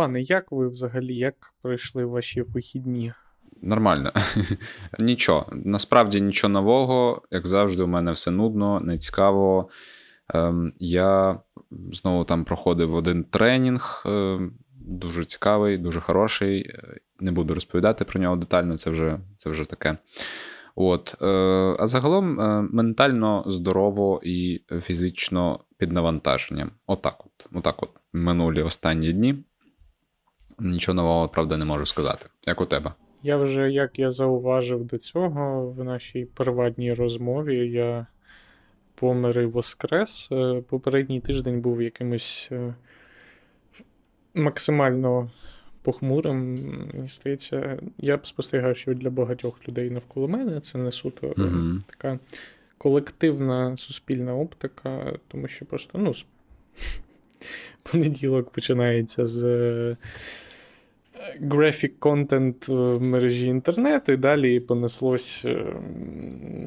Пане, як ви взагалі як пройшли ваші вихідні? Нормально. Нічого. Насправді нічого нового. Як завжди, у мене все нудно, не цікаво. Ем, я знову там проходив один тренінг, ем, дуже цікавий, дуже хороший. Не буду розповідати про нього детально, це вже це вже таке. От. Е, а загалом е, ментально здорово і фізично під навантаженням. Отак от. Отак от минулі останні дні. Нічого нового, правда, не можу сказати. Як у тебе? Я вже, як я зауважив до цього, в нашій первадній розмові я помер і воскрес. Е, попередній тиждень був якимось максимально похмурим. Мені здається, я б спостерігав, що для багатьох людей навколо мене це не суто mm-hmm. така колективна суспільна оптика, тому що просто ну, понеділок починається з. Графік контент в мережі інтернету, і далі понеслось е,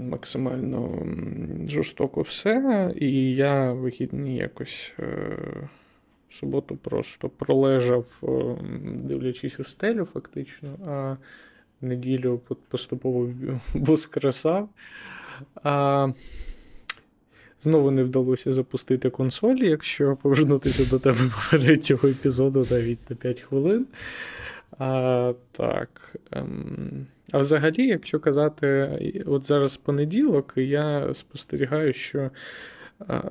максимально жорстоко все. І я вихідні якось е, в суботу просто пролежав, е, дивлячись у стелю, фактично, а неділю поступово воскресав. А Знову не вдалося запустити консолі, якщо повернутися до тебе попереднього епізоду навіть на 5 хвилин. А, Так. Ем, а взагалі, якщо казати, от зараз понеділок, я спостерігаю, що а,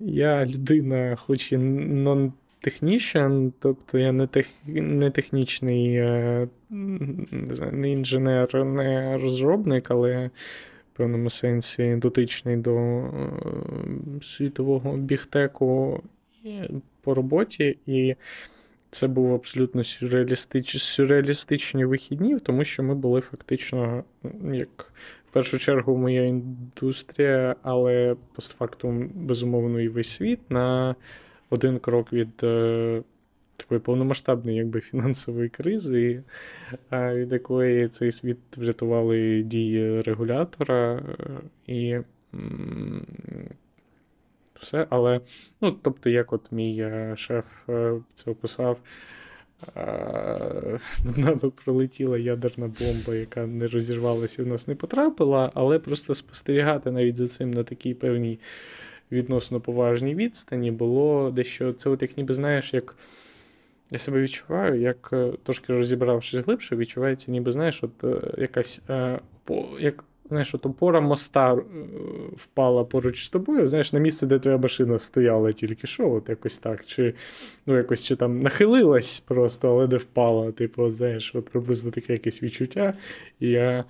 я людина, хоч і non-технічен, тобто я не тех, не технічний е, не, знаю, не інженер, не розробник, але певному сенсі дотичний до е, світового бігтеку по роботі. і це був абсолютно сюрреалістич... сюрреалістичні вихідні, тому що ми були фактично, як в першу чергу, моя індустрія, але постфактум, безумовно, і весь світ на один крок від е, такої повномасштабної якби, фінансової кризи, від якої цей світ врятували дії регулятора. і все. Але, ну, тобто, як от мій е, шеф е, це описав, над нами пролетіла ядерна бомба, яка не розірвалася і в нас не потрапила, але просто спостерігати навіть за цим на такій певній відносно поважній відстані було дещо це, от як ніби знаєш, як. Я себе відчуваю, як трошки розібравшись глибше, відчувається, ніби знаєш, от якась як знаєш, от опора моста е, впала поруч з тобою, знаєш, на місце, де твоя машина стояла тільки що, от якось так. Чи ну, якось чи там нахилилась просто, але не впала. Типу, знаєш, от приблизно таке якесь відчуття. І я,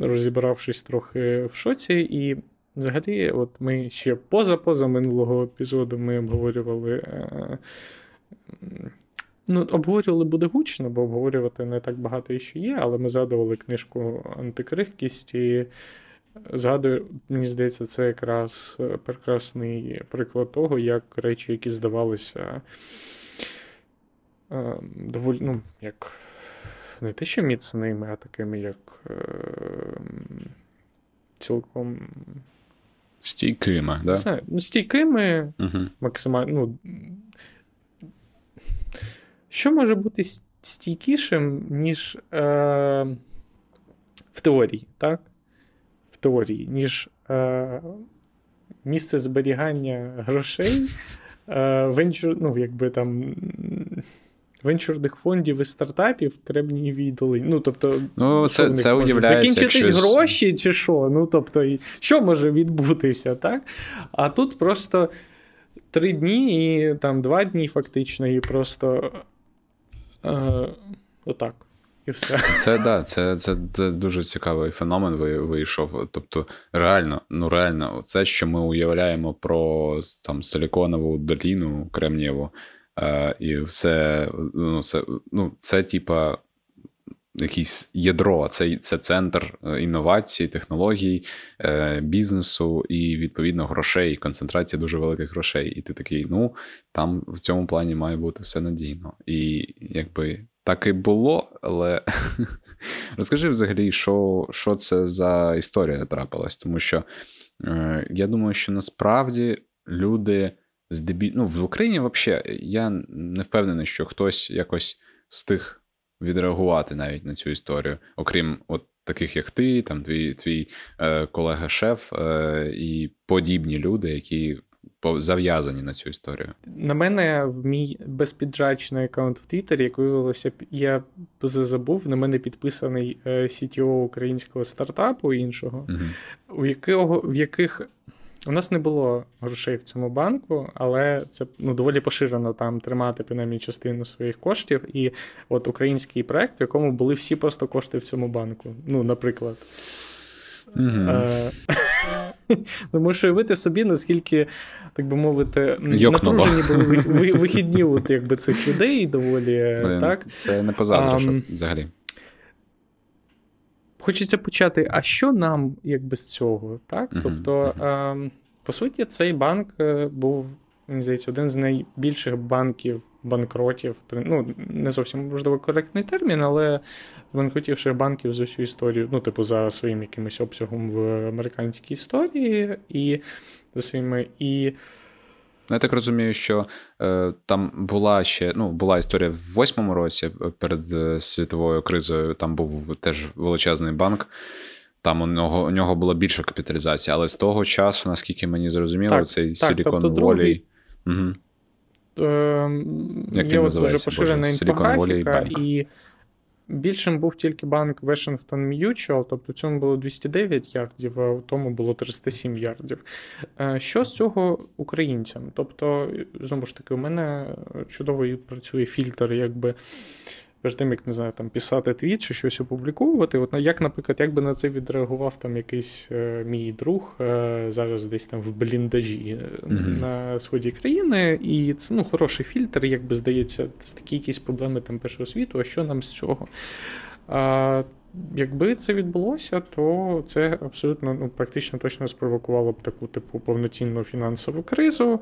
розібравшись трохи в шоці, і взагалі, от ми ще поза-поза минулого епізоду ми обговорювали. Е- Ну, обговорювали буде гучно, бо обговорювати не так багато ще є, але ми згадували книжку Антикрихкість і згадую, мені здається, це якраз прекрасний приклад того, як речі, які здавалися е, доволі, ну, як не те, що міцними, а такими, як е, цілком. Стійкими, да? Знаю, стійкими, угу. максимально. ну, що може бути стійкішим, ніж е, в теорії, так? В теорії, ніж е, місце зберігання грошей, е, венчур, ну, якби там. Венчурних фондів і стартапів в Кремнієвій долині. Ну, тобто, ну, це, це уявляється, закінчитись якщо... гроші, чи що? Ну, тобто, що може відбутися, так? А тут просто три дні і там два дні, фактично, і просто Е, Отак. І все. Це да, це це, це дуже цікавий феномен вийшов. Тобто, реально, ну реально, це, що ми уявляємо про там Силіконову доліну Кремнієву, е, і все, ну, це, ну, це типа. Якийсь ядро, це це центр е, інновацій, технологій, е, бізнесу і, відповідно, грошей, концентрація дуже великих грошей. І ти такий, ну, там в цьому плані має бути все надійно. І якби так і було, але розкажи взагалі, що що це за історія трапилась, тому що е, я думаю, що насправді люди здебіль... ну, в Україні взагалі я не впевнений, що хтось якось встиг відреагувати навіть на цю історію, окрім от таких, як ти, там твій твій е, колега-шеф е, і подібні люди, які зав'язані на цю історію. На мене в мій безпіджачний аккаунт в Твіттері, як виявилося, я забув, на мене підписаний CTO е, українського стартапу іншого, угу. у якого в яких. У нас не було грошей в цьому банку, але це ну, доволі поширено там тримати принаймні частину своїх коштів. І от український проект, в якому були всі просто кошти в цьому банку. Ну, наприклад. Mm-hmm. Ну, можеш уявити собі, наскільки, так би мовити, напружені були вихідні от, якби, цих людей доволі. Так? Це не позавтра, взагалі. Хочеться почати, а що нам якби з цього? так? Uh-huh, тобто, uh-huh. по суті, цей банк е, був мені здається, один з найбільших банків банкротів. Ну, не зовсім можливо коректний термін, але банкротівших банків за всю історію, ну, типу, за своїм якимось обсягом в американській історії і за своїми. і... Ну, я так розумію, що е, там була ще ну, була історія в восьмому році е, перед е, світовою кризою. Там був теж величезний банк. Там у нього у нього була більша капіталізація, але з того часу, наскільки мені зрозуміло, так, цей так, Silicon тобто, Valley... Другий... Угу. Як Є от дуже поширена інфографіка, і більшим був тільки банк Washington Mutual, тобто в цьому було 209 ярдів, а в тому було 307 ярдів. Е, що з цього українцям? Тобто, знову ж таки, у мене чудово працює фільтр, якби перед тим, як не знаю, там писати твіт чи щось опубліковувати. От як, наприклад, як би на це відреагував там якийсь е, мій друг е, зараз десь там в бліндажі mm-hmm. на сході країни, і це ну, хороший фільтр, як би здається, це такі якісь проблеми там першого світу, а що нам з цього? Якби це відбулося, то це абсолютно ну, практично точно спровокувало б таку типу повноцінну фінансову кризу.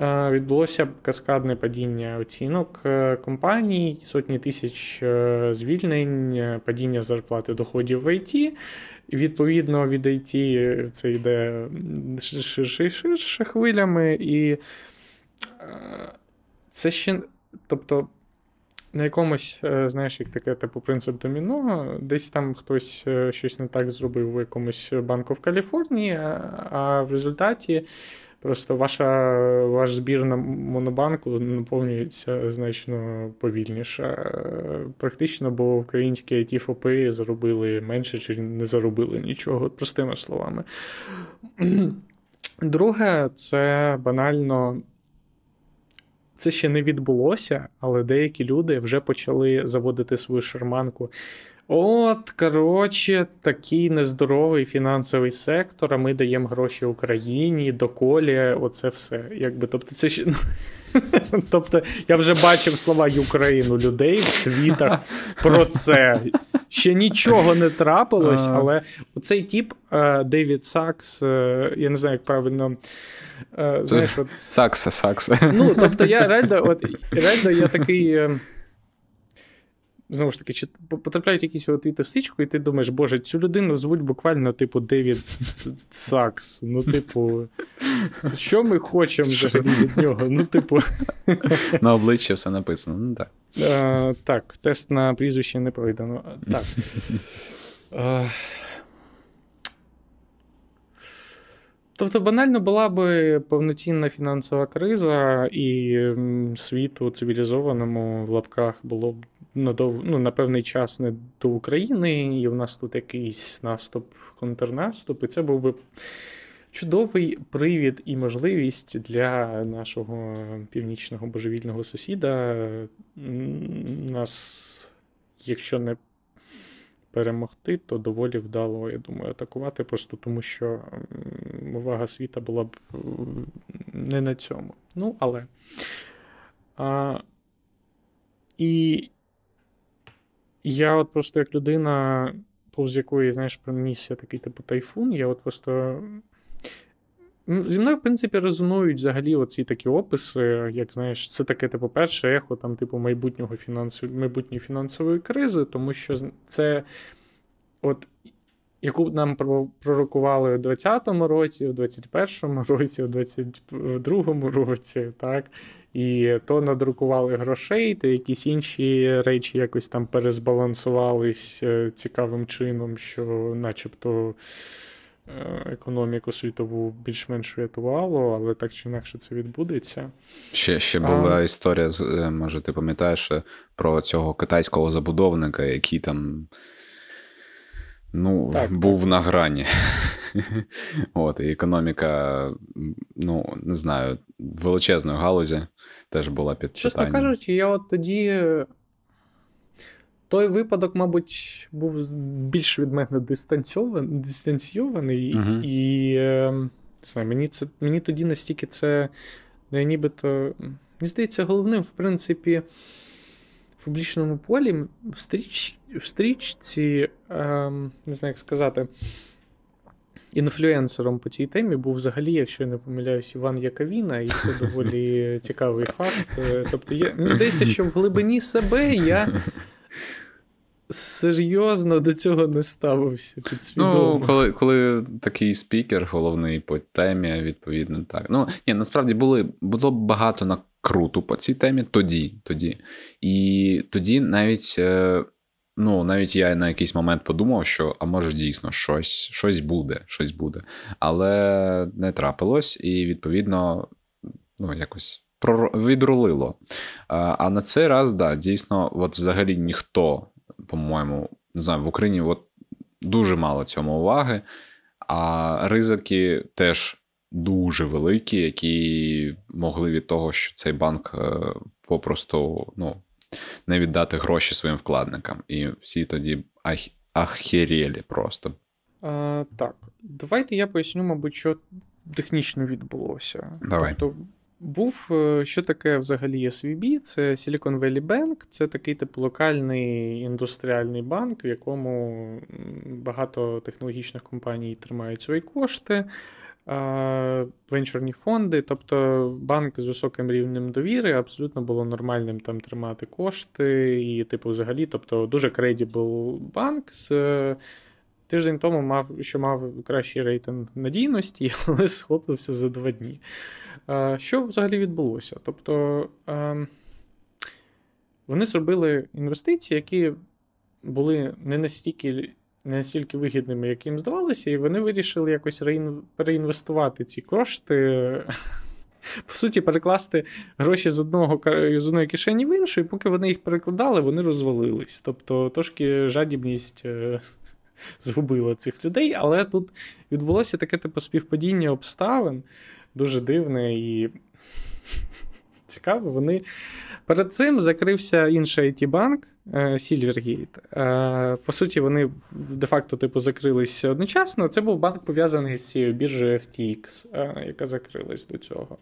Е, відбулося каскадне падіння оцінок е, компаній, сотні тисяч е, звільнень, падіння зарплати доходів в ІТ. Відповідно, від IT це йде ширше і ширше хвилями, і це ще, тобто, на якомусь, знаєш, як таке типу принцип доміно, десь там хтось щось не так зробив у якомусь банку в Каліфорнії, а в результаті Просто ваша, ваш збір на Монобанку наповнюється значно повільніше. Практично, бо українські it ФОПи заробили менше чи не заробили нічого, простими словами. Друге, це банально. Це ще не відбулося, але деякі люди вже почали заводити свою шарманку. От, коротше, такий нездоровий фінансовий сектор, а ми даємо гроші Україні, доколі, оце все. Якби, Тобто, це ще. Тобто, я вже бачив слова Україну людей в твітах про це. Ще нічого не трапилось, але оцей тип е, Девід Сакс, е, я не знаю, як правильно. Е, знаєш, от... Сакса, Сакса. Ну, тобто, я реально, от, реально я такий знову ж таки, чи потрапляють якісь твіти в стічку, і ти думаєш, боже, цю людину звуть буквально, типу, Девід Сакс. Ну, типу, що ми хочемо взагалі від нього? Ну, типу. На обличчі все написано. Ну, так. А, Так, тест на прізвище не пройдено. Так. А... Тобто, банально була би повноцінна фінансова криза, і світу цивілізованому в лапках було б на дов... ну, на певний час не до України, і в нас тут якийсь наступ, контрнаступ, і це був би чудовий привід і можливість для нашого північного божевільного сусіда нас, якщо не перемогти, то доволі вдало, я думаю, атакувати, просто тому що увага світа була б не на цьому. Ну, але. А, І я от просто як людина, повз якої, знаєш, пронісся такий типу тайфун, я от просто. Зі мною, в принципі, резонують взагалі оці такі описи, як знаєш, це таке, типу, перше ехо там, типу, майбутнього фінансової, майбутньої фінансової кризи, тому що це от яку нам пророкували у 20-му році, у 21-му році, у 22-му році, так. І то надрукували грошей, то якісь інші речі якось там перезбалансувались е, цікавим чином, що начебто е, економіку світову більш-менш врятувало, але так чи інакше це відбудеться. Ще ще була а... історія, е, може, ти пам'ятаєш, про цього китайського забудовника, який там ну, так, був так. на грані. От, І економіка, ну, не знаю, величезної галузі теж була під Чесно питанням. кажучи, я от тоді. Той випадок, мабуть, був більш від мене дистанційований, дистанційований uh і е, не знаю, мені це, мені тоді настільки це не нібито. Мені здається, головним, в принципі, в публічному полі в, стріч, в стрічці, е, не знаю, як сказати, інфлюенсером по цій темі був взагалі, якщо я не помиляюсь, Іван Яковіна, і це доволі цікавий факт. Е, тобто, я, мені здається, що в глибині себе я. Серйозно до цього не ставився підсвідомо. Ну, коли коли такий спікер, головний по темі, відповідно, так. Ну, ні, насправді були, було багато накруту по цій темі тоді. тоді. І тоді навіть е, Ну, навіть я на якийсь момент подумав, що а може дійсно щось щось буде, щось буде. Але не трапилось, і відповідно, ну, якось відрулило. А на цей раз, да, дійсно, от взагалі ніхто, по-моєму, не знаю, в Україні от дуже мало цьому уваги, а ризики теж дуже великі, які могли від того, що цей банк е, попросту, ну не віддати гроші своїм вкладникам. І всі тоді ах... ахірєлі просто. А, Так, давайте я поясню, мабуть, що технічно відбулося. Давай. Тобто, був е, що таке взагалі SVB? Це Silicon Valley Bank, це такий типу локальний індустріальний банк, в якому багато технологічних компаній тримають свої кошти венчурні фонди, тобто банк з високим рівнем довіри абсолютно було нормальним там тримати кошти, і, типу, взагалі, тобто, дуже credible банк з. Тиждень тому мав, що мав кращий рейтинг надійності, але схопився за два дні. Що взагалі відбулося? Тобто вони зробили інвестиції, які були не настільки не настільки вигідними, як їм здавалося, і вони вирішили якось переінвестувати ці кошти. По суті, перекласти гроші з одного з одної кишені в іншу, і поки вони їх перекладали, вони розвалились. Тобто трошки жадібність е, згубила цих людей, але тут відбулося таке типу співпадіння обставин, дуже дивне і цікаве. Вони перед цим закрився інший it банк Е, Silvergate. Е, по суті, вони де-факто типу закрились одночасно. Це був банк пов'язаний з цією біржею FTX, е, яка закрилась до цього.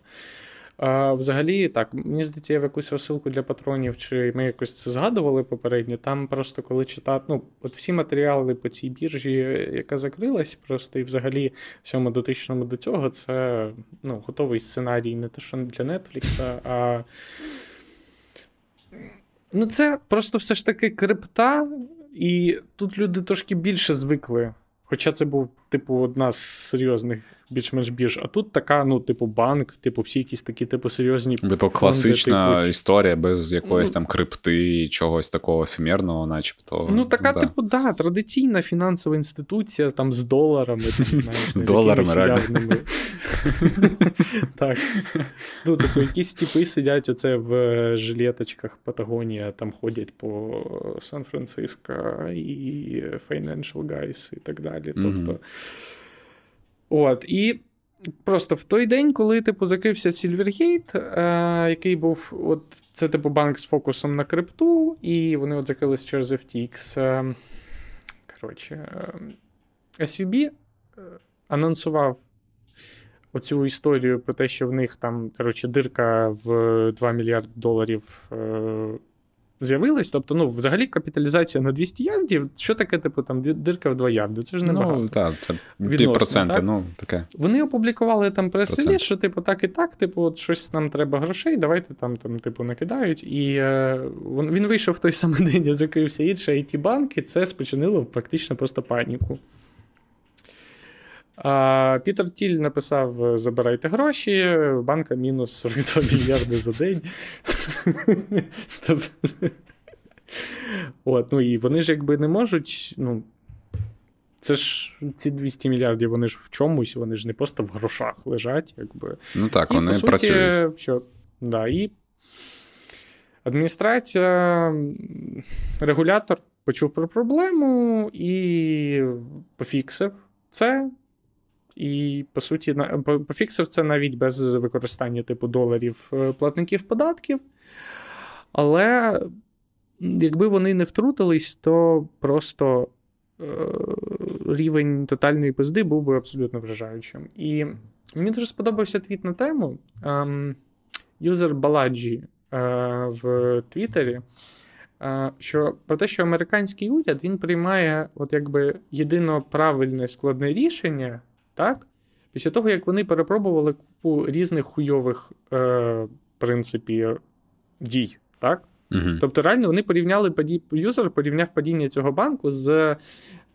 Взагалі, так, мені здається, я в якусь розсилку для патронів, чи ми якось це згадували попередньо. Там просто коли читати, ну, от всі матеріали по цій біржі, яка закрилась, просто і взагалі всьому дотичному до цього, це ну, готовий сценарій, не те, що для Netflix, а Ну, це просто все ж таки крипта, і тут люди трошки більше звикли. Хоча це був, типу, одна з серйозних більш-менш бірж. А тут така, ну, типу, банк, типу, всі якісь такі, типу, серйозні. Типу, класична типу... історія без якоїсь ну, там крипти, чогось такого ефемерного, начебто. Ну, така, да. типу, да, традиційна фінансова інституція там з доларами, там, знаєш, з доларами реально. Так. Ну, типу, якісь типи сидять оце в жилеточках Патагонія, там ходять по Сан-Франциско і Financial Guys і так далі. Тобто. От, І просто в той день, коли типу, закрився Silvergate, е, який був от, це типу банк з фокусом на крипту, і вони от закрились через FTX. Е, коротше, е, SVB е, анонсував оцю історію про те, що в них там коротше, дирка в 2 мільярди доларів. З'явилась. Тобто, ну, взагалі капіталізація на 200 ярдів. Що таке, типу, там дирка в 2 ярди? Це ж небагато. Ну, так, це півпроцента, ну, таке. Вони опублікували там прес-реліз, що, типу, так і так, типу, от щось нам треба грошей, давайте там, там типу, накидають. І е, він вийшов в той самий день, закрився інший it банк і це спочинило практично просто паніку. Пітер Тіль написав: забирайте гроші, банка мінус 42 мільярди за день. От, ну І вони ж якби не можуть. ну, Це ж ці 200 мільярдів, вони ж в чомусь, вони ж не просто в грошах лежать. якби. Ну так, і, вони по суті, працюють. Що, да, і Адміністрація, регулятор почув про проблему і пофіксив це. І, по суті, пофіксив це навіть без використання типу доларів е, платників податків. Але якби вони не втрутились, то просто е- рівень тотальної пизди був би абсолютно вражаючим. І мені дуже сподобався твіт на тему. Ем, юзер Баладжі е- в Твіттері, що про те, що американський уряд він приймає от якби єдино правильне складне рішення. Так? Після того, як вони перепробували купу різних хуйових е, принципі, дій. так? Угу. Тобто, реально вони порівняли паді... юзер порівняв падіння цього банку з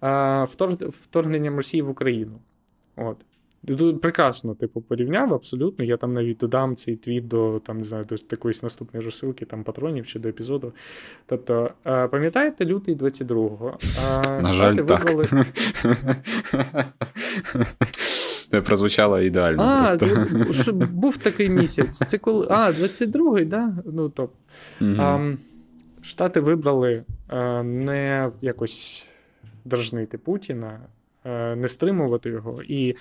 е, втор... вторгненням Росії в Україну. От. Тут прекрасно, типу, порівняв, абсолютно. Я там навіть додам цей твіт до там, не знаю, до якоїсь наступної розсилки, там патронів чи до епізоду. Тобто, е, пам'ятаєте, лютий 22-го? Е, На жаль, вибрали... Це прозвучало ідеально. А, просто. був такий місяць. Це коли. А, 22-й, да? Ну, топ. Угу. А, Штати вибрали а, не якось дражнити Путіна, не стримувати його. І,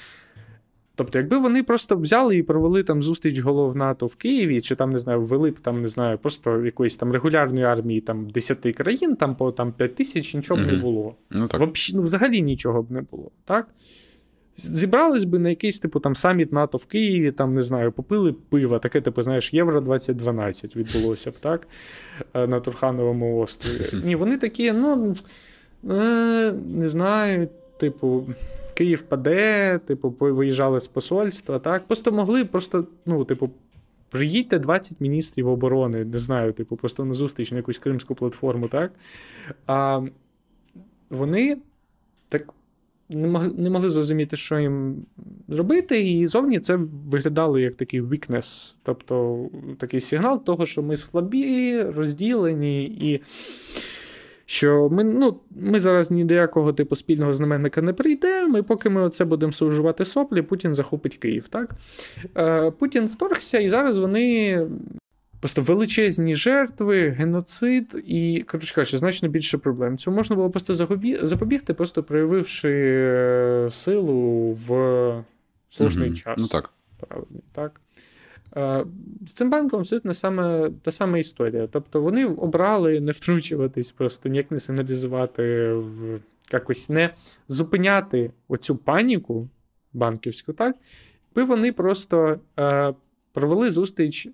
Тобто, якби вони просто взяли і провели там зустріч голов НАТО в Києві, чи там, не знаю, ввели б там, не знаю, просто якоїсь там регулярної армії там 10 країн, там по там 5 тисяч, нічого б не було. Ну, так. Вообще, ну, взагалі нічого б не було, так? Зібрались би на якийсь, типу, там саміт НАТО в Києві, там, не знаю, попили пиво, таке, типу, знаєш, Євро 2012 відбулося б, так? Е, На Турхановому острові. Ні, вони такі, ну, е, не знаю, типу, Київ паде, типу, виїжджали з посольства, так? Просто могли, просто, ну, типу, приїдьте 20 міністрів оборони, не знаю, типу, просто на зустріч на якусь кримську платформу, так? А вони так не могли, не могли зрозуміти, що їм робити, і зовні це виглядало як такий weakness, тобто такий сигнал того, що ми слабі, розділені, і що ми ну, ми зараз ні до якого типу спільного знаменника не прийдемо, і поки ми оце будемо сужувати соплі, Путін захопить Київ. так? Е, Путін вторгся, і зараз вони. Просто величезні жертви, геноцид і, коротше кажучи, значно більше проблем. Цього можна було просто запобігти, просто проявивши е, силу в слушний Мгм. час. Ну так. Правильно, так. Е, З цим банком абсолютно саме, та сама історія. Тобто вони обрали не втручуватись, просто ніяк не сигналізувати, в, якось не зупиняти оцю паніку банківську, так? Якби вони просто е, провели зустріч.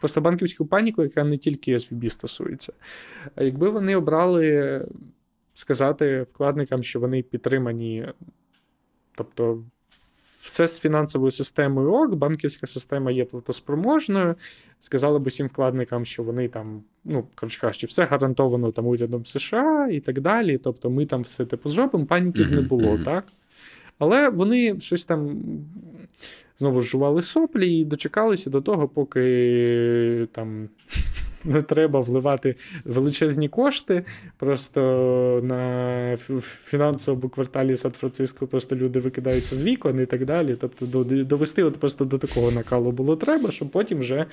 Просто банківську паніку, яка не тільки SVB стосується. Якби вони обрали сказати вкладникам, що вони підтримані, тобто все з фінансовою системою ок, банківська система є платоспроможною. Сказали б усім вкладникам, що вони там, ну, коротше кажучи, все гарантовано там урядом США і так далі. Тобто ми там все типу зробимо, паніки б не було, так? Але вони щось там знову жували соплі і дочекалися до того, поки там не треба вливати величезні кошти. Просто на фінансовому кварталі Сан-Франциско просто люди викидаються з вікон і так далі. Тобто довести от просто до такого накалу було треба, щоб потім вже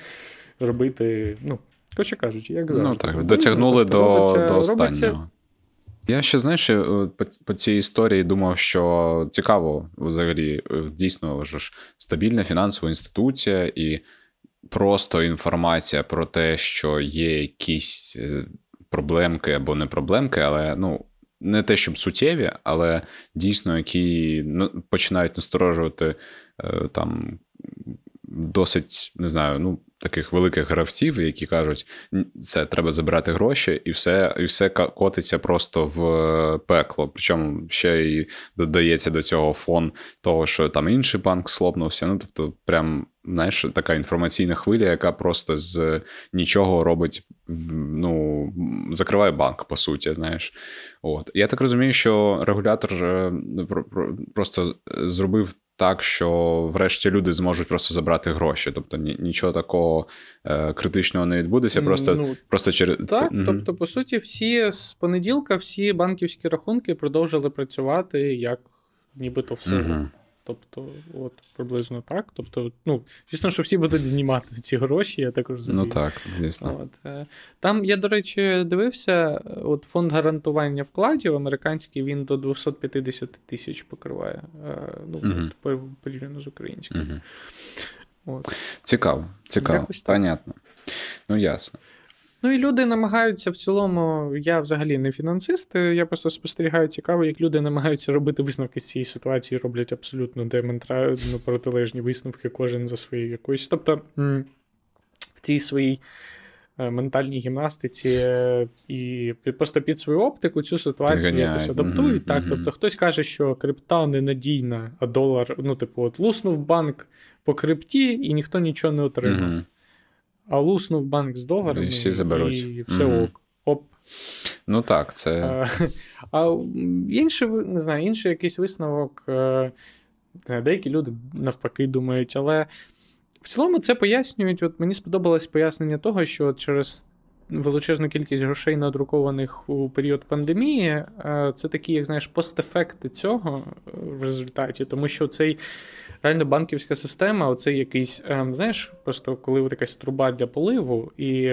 робити, ну, коротше кажучи, як завжди. Ну так, дотягнули Тобто до, робиться- до робиться- останнього. Я ще, знаєш, е, по, по цій історії думав, що цікаво взагалі, е, дійсно ж стабільна фінансова інституція і просто інформація про те, що є якісь е, проблемки або не проблемки, але ну. Не те, щоб суттєві, але дійсно, які ну, починають насторожувати е, там досить, не знаю, ну, таких великих гравців, які кажуть, «Н- це треба забирати гроші, і все, і все котиться просто в е, пекло. Причому ще й додається до цього фон того, що там інший банк слопнувся. Ну, тобто, прям, знаєш, така інформаційна хвиля, яка просто з нічого робить ну, закриває банк, по суті. знаєш. От. Я так розумію, що регулятор е, просто зробив так, що врешті люди зможуть просто забрати гроші. Тобто нічого такого е, критичного не відбудеться. Просто ну, просто через так. Угу. Тобто, по суті, всі з понеділка всі банківські рахунки продовжили працювати як нібито все. Угу. Тобто, от приблизно так. Тобто, ну, звісно, що всі будуть знімати ці гроші, я так розумію. Ну так, звісно. От. Е, там, я, до речі, дивився, от фонд гарантування вкладів американський він до 250 тисяч покриває. Е, ну, угу. порівняно з українським. Угу. От. Цікаво, цікаво, понятно. Ну, ясно. Ну і люди намагаються в цілому, я взагалі не фінансист, я просто спостерігаю цікаво, як люди намагаються робити висновки з цієї ситуації, роблять абсолютно демонтра... ну, протилежні висновки, кожен за своєю якоюсь. Тобто в цій своїй е, ментальній гімнастиці е, і просто під свою оптику цю ситуацію Ганяє. якось адаптують. Mm-hmm. Так, тобто хтось каже, що крипта ненадійна, а долар, ну, типу, от луснув банк по крипті, і ніхто нічого не отримав. Mm-hmm а луснув банк з доларами, і всі заберуть. І все mm ок. Оп. Ну так, це. А, а інший, не знаю, інший якийсь висновок. Е, деякі люди навпаки думають, але в цілому це пояснюють. От Мені сподобалось пояснення того, що через величезну кількість грошей надрукованих у період пандемії, е, це такі, як знаєш, постефекти цього е, в результаті, тому що цей реально банківська система, оцей якийсь, е, знаєш, просто коли от якась труба для поливу, і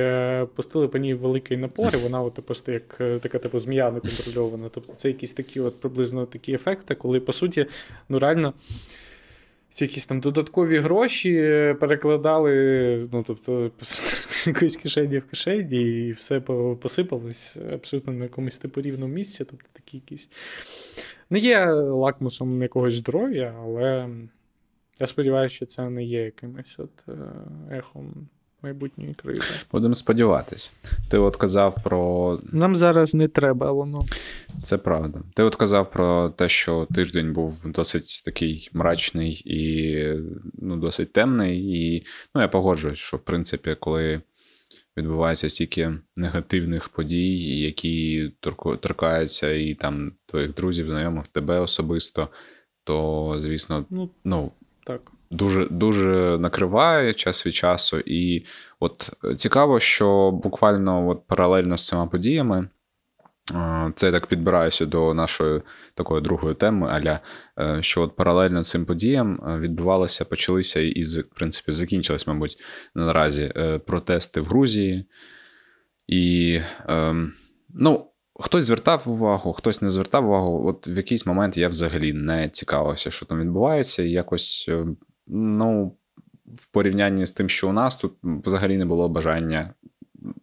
пустили по ній великий напор, і вона от просто як така типу змія неконтрольована. Тобто це якісь такі от приблизно такі ефекти, коли по суті, ну реально якісь там додаткові гроші перекладали, ну, тобто, якоїсь кишені в кишені, і все посипалось абсолютно на якомусь типу рівному місці. Тобто такі якісь. Не є лакмусом якогось здоров'я, але я сподіваюся, що це не є якимось от е, ехом майбутньої кризи. Будемо сподіватись. Ти от казав про. Нам зараз не треба воно. Це правда. Ти от казав про те, що тиждень був досить такий мрачний і ну, досить темний. І ну, я погоджуюсь, що в принципі, коли. Відбувається стільки негативних подій, які торкаються і там твоїх друзів, знайомих, тебе особисто, то, звісно, ну, ну так дуже дуже накриває час від часу. І от цікаво, що буквально от паралельно з цими подіями. Це я так підбираюся до нашої такої другої теми, аля е, що от паралельно цим подіям е, відбувалося, почалися і, в принципі, закінчились, мабуть, наразі е, протести в Грузії. І, ем, ну, хтось звертав увагу, хтось не звертав увагу. От в якийсь момент я взагалі не цікавився, що там відбувається, і якось ну, в порівнянні з тим, що у нас тут взагалі не було бажання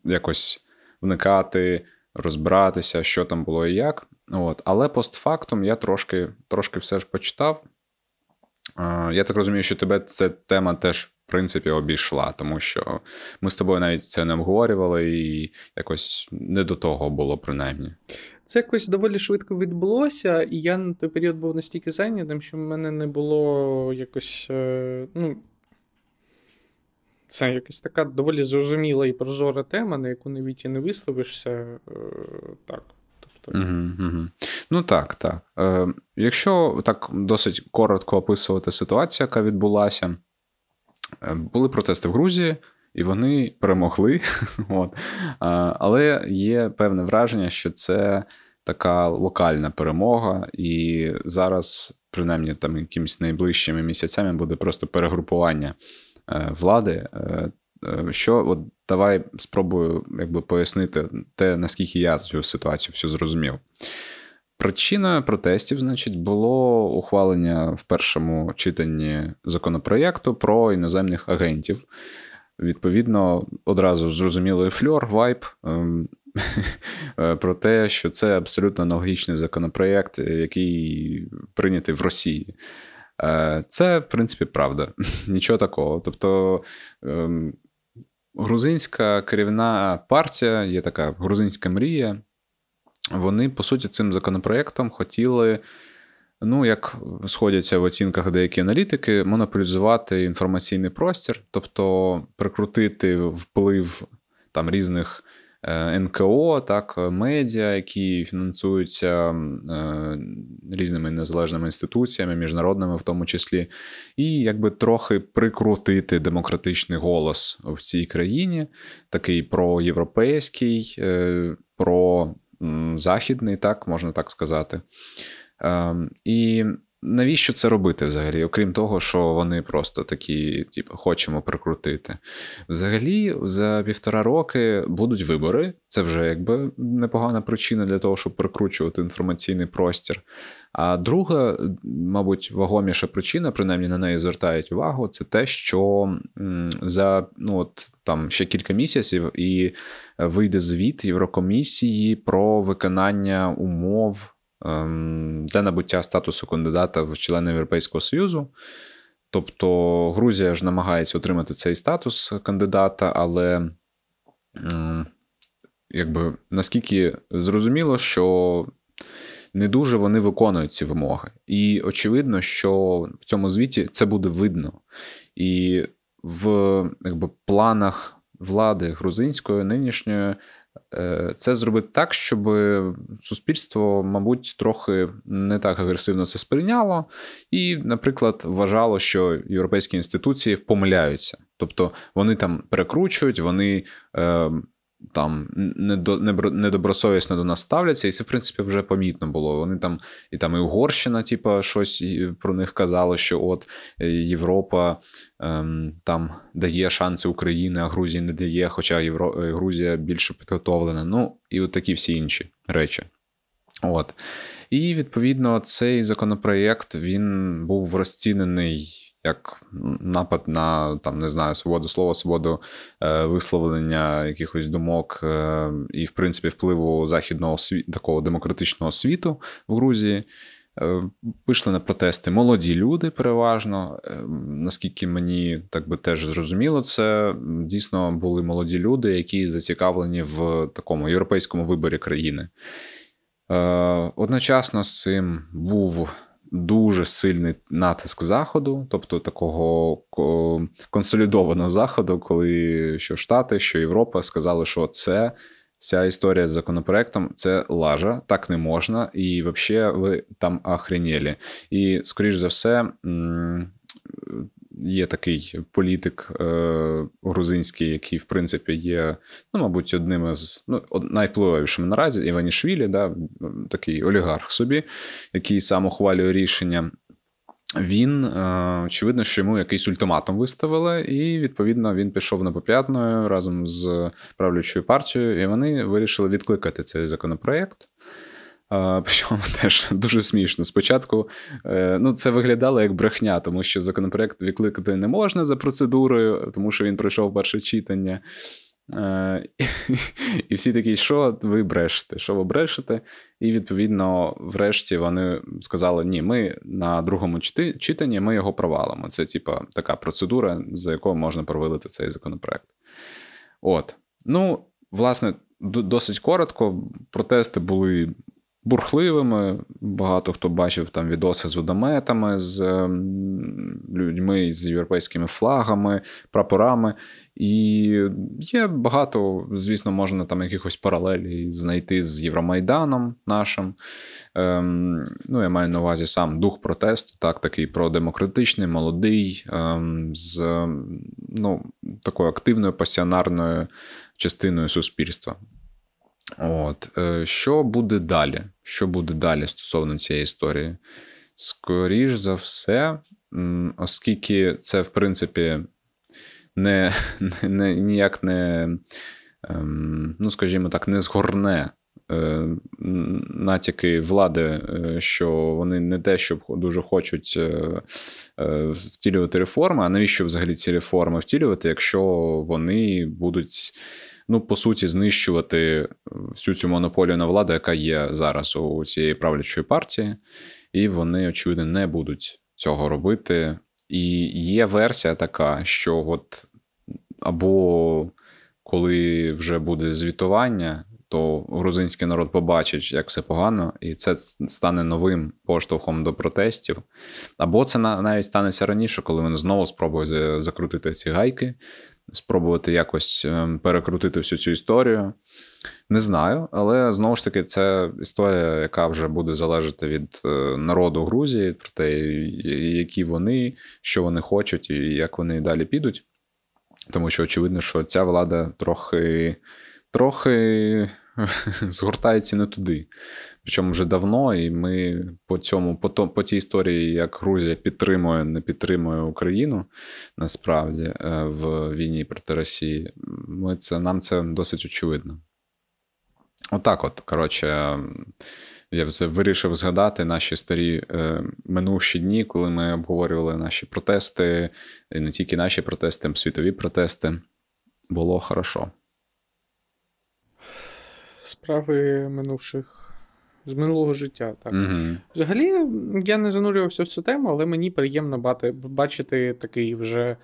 якось вникати, розбиратися, що там було і як. От. Але постфактум я трошки трошки все ж почитав. Я так розумію, що тебе ця тема теж, в принципі, обійшла, тому що ми з тобою навіть це не обговорювали, і якось не до того було, принаймні. Це якось доволі швидко відбулося, і я на той період був настільки зайнятим, що в мене не було якось. Е, ну, Це якась така доволі зрозуміла і прозора тема, на яку навіть і не висловишся. Е, так. Тобто... Угу, угу. Ну так, так. Е, Якщо так досить коротко описувати ситуацію, яка відбулася, е, були протести в Грузії і вони перемогли. От. Але є певне враження, що це така локальна перемога, і зараз, принаймні, там якимись найближчими місяцями буде просто перегрупування е, влади. Е, е, що от давай спробую якби пояснити те, наскільки я цю ситуацію всю зрозумів. Причиною протестів, значить, було ухвалення в першому читанні законопроєкту про іноземних агентів. Відповідно, одразу зрозумілий фльор, вайп ем, е, про те, що це абсолютно аналогічний законопроєкт, який прийнятий в Росії. Е, це, в принципі, правда. Нічого такого. Тобто ем, грузинська керівна партія, є така грузинська мрія. Вони, по суті, цим законопроєктом хотіли ну, як сходяться в оцінках деякі аналітики, монополізувати інформаційний простір, тобто прикрутити вплив там різних Е, НКО, так, медіа, які фінансуються е, різними незалежними інституціями, міжнародними в тому числі, і якби трохи прикрутити демократичний голос в цій країні, такий проєвропейський, е, про західний, так можна так сказати. Ем, і Навіщо це робити взагалі? Окрім того, що вони просто такі, типу, хочемо прикрутити. Взагалі, за півтора роки будуть вибори. Це вже якби непогана причина для того, щоб прикручувати інформаційний простір. А друга, мабуть, вагоміша причина, принаймні на неї звертають увагу, це те, що за ну от там ще кілька місяців і вийде звіт Єврокомісії про виконання умов. Ем, для набуття статусу кандидата в члени Європейського Союзу. Тобто Грузія ж намагається отримати цей статус кандидата, але якби наскільки зрозуміло, що не дуже вони виконують ці вимоги. І очевидно, що в цьому звіті це буде видно. І в якби, планах влади грузинської нинішньої це зробити так, щоб суспільство, мабуть, трохи не так агресивно це сприйняло, і, наприклад, вважало, що європейські інституції помиляються, тобто вони там перекручують, вони е, там недобросовісно до нас ставляться, і це, в принципі, вже помітно було. Вони там і там і Угорщина, типу, щось про них казало, що от е, Європа ем, там дає шанси Україні, а Грузії не дає, хоча Євро... Е, Грузія більше підготовлена. Ну і от такі всі інші речі. От. І відповідно цей законопроєкт він був розцінений як напад на там не знаю свободу слова, свободу е, висловлення якихось думок е, і, в принципі, впливу західного світу такого демократичного світу в Грузії. Е, вийшли на протести молоді люди, переважно. Е, наскільки мені так би теж зрозуміло, це дійсно були молоді люди, які зацікавлені в такому європейському виборі країни. Е, одночасно з цим був дуже сильний натиск заходу, тобто такого консолідованого заходу, коли що Штати, що Європа сказали, що це. Вся історія з законопроектом це лажа, так не можна, і взагалі ви там охренєлі. І, скоріш за все, є такий політик е, грузинський, який, в принципі, є, ну, мабуть, одним із ну, найвпливовішими наразі Іванішвілі, да, такий олігарх собі, який сам ухвалює рішення. Він, е, очевидно, що йому якийсь ультиматум виставили, і, відповідно, він пішов на поп'ятною разом з правлячою партією, і вони вирішили відкликати цей законопроєкт. Причому теж дуже смішно. Спочатку е, ну, це виглядало як брехня, тому що законопроект відкликати не можна за процедурою, тому що він пройшов перше читання. Е, і всі такі, що ви брешете? Що ви брешете? І відповідно, врешті вони сказали: ні, ми на другому читанні ми його провалимо. Це, типа, така процедура, за якою можна провалити цей законопроект. От. Ну, власне, досить коротко. Протести були бурхливими. Багато хто бачив там відоси з водометами, з ем, людьми з європейськими флагами, прапорами. І є багато, звісно, можна там якихось паралелі знайти з Євромайданом нашим. Ем, Ну, я маю на увазі сам дух протесту, так, такий продемократичний, молодий, ем, з ну, такою активною пасіонарною частиною суспільства. От. Е, що буде далі? Що буде далі стосовно цієї історії? Скоріш за все, оскільки це, в принципі, не, не ніяк не, ем, ну, скажімо так, не згорне е, натяки влади, е, що вони не те, що дуже хочуть втілювати реформи, а навіщо взагалі ці реформи втілювати, якщо вони будуть ну, по суті, знищувати всю цю монополію на владу, яка є зараз у цієї правлячої партії, і вони, очевидно, не будуть цього робити. І є версія така, що от або коли вже буде звітування, то грузинський народ побачить, як все погано, і це стане новим поштовхом до протестів. Або це навіть станеться раніше, коли вони знову спробують закрутити ці гайки, спробувати якось ем, перекрутити всю цю історію. Не знаю, але знову ж таки, це історія, яка вже буде залежати від е, народу Грузії, про те, які вони, що вони хочуть, і як вони далі підуть. Тому що очевидно, що ця влада трохи трохи згортається не туди. Причому вже давно, і ми по цьому, по по тій історії, як Грузія підтримує, не підтримує Україну насправді е, в війні проти Росії, ми це, нам це досить очевидно. Отак, от, коротше, я вирішив згадати наші старі е, минувші дні, коли ми обговорювали наші протести, і не тільки наші протести, а світові протести. Було хорошо. Справи минувших з минулого життя. так. Угу. Взагалі, я не занурювався в цю тему, але мені приємно бачити такий вже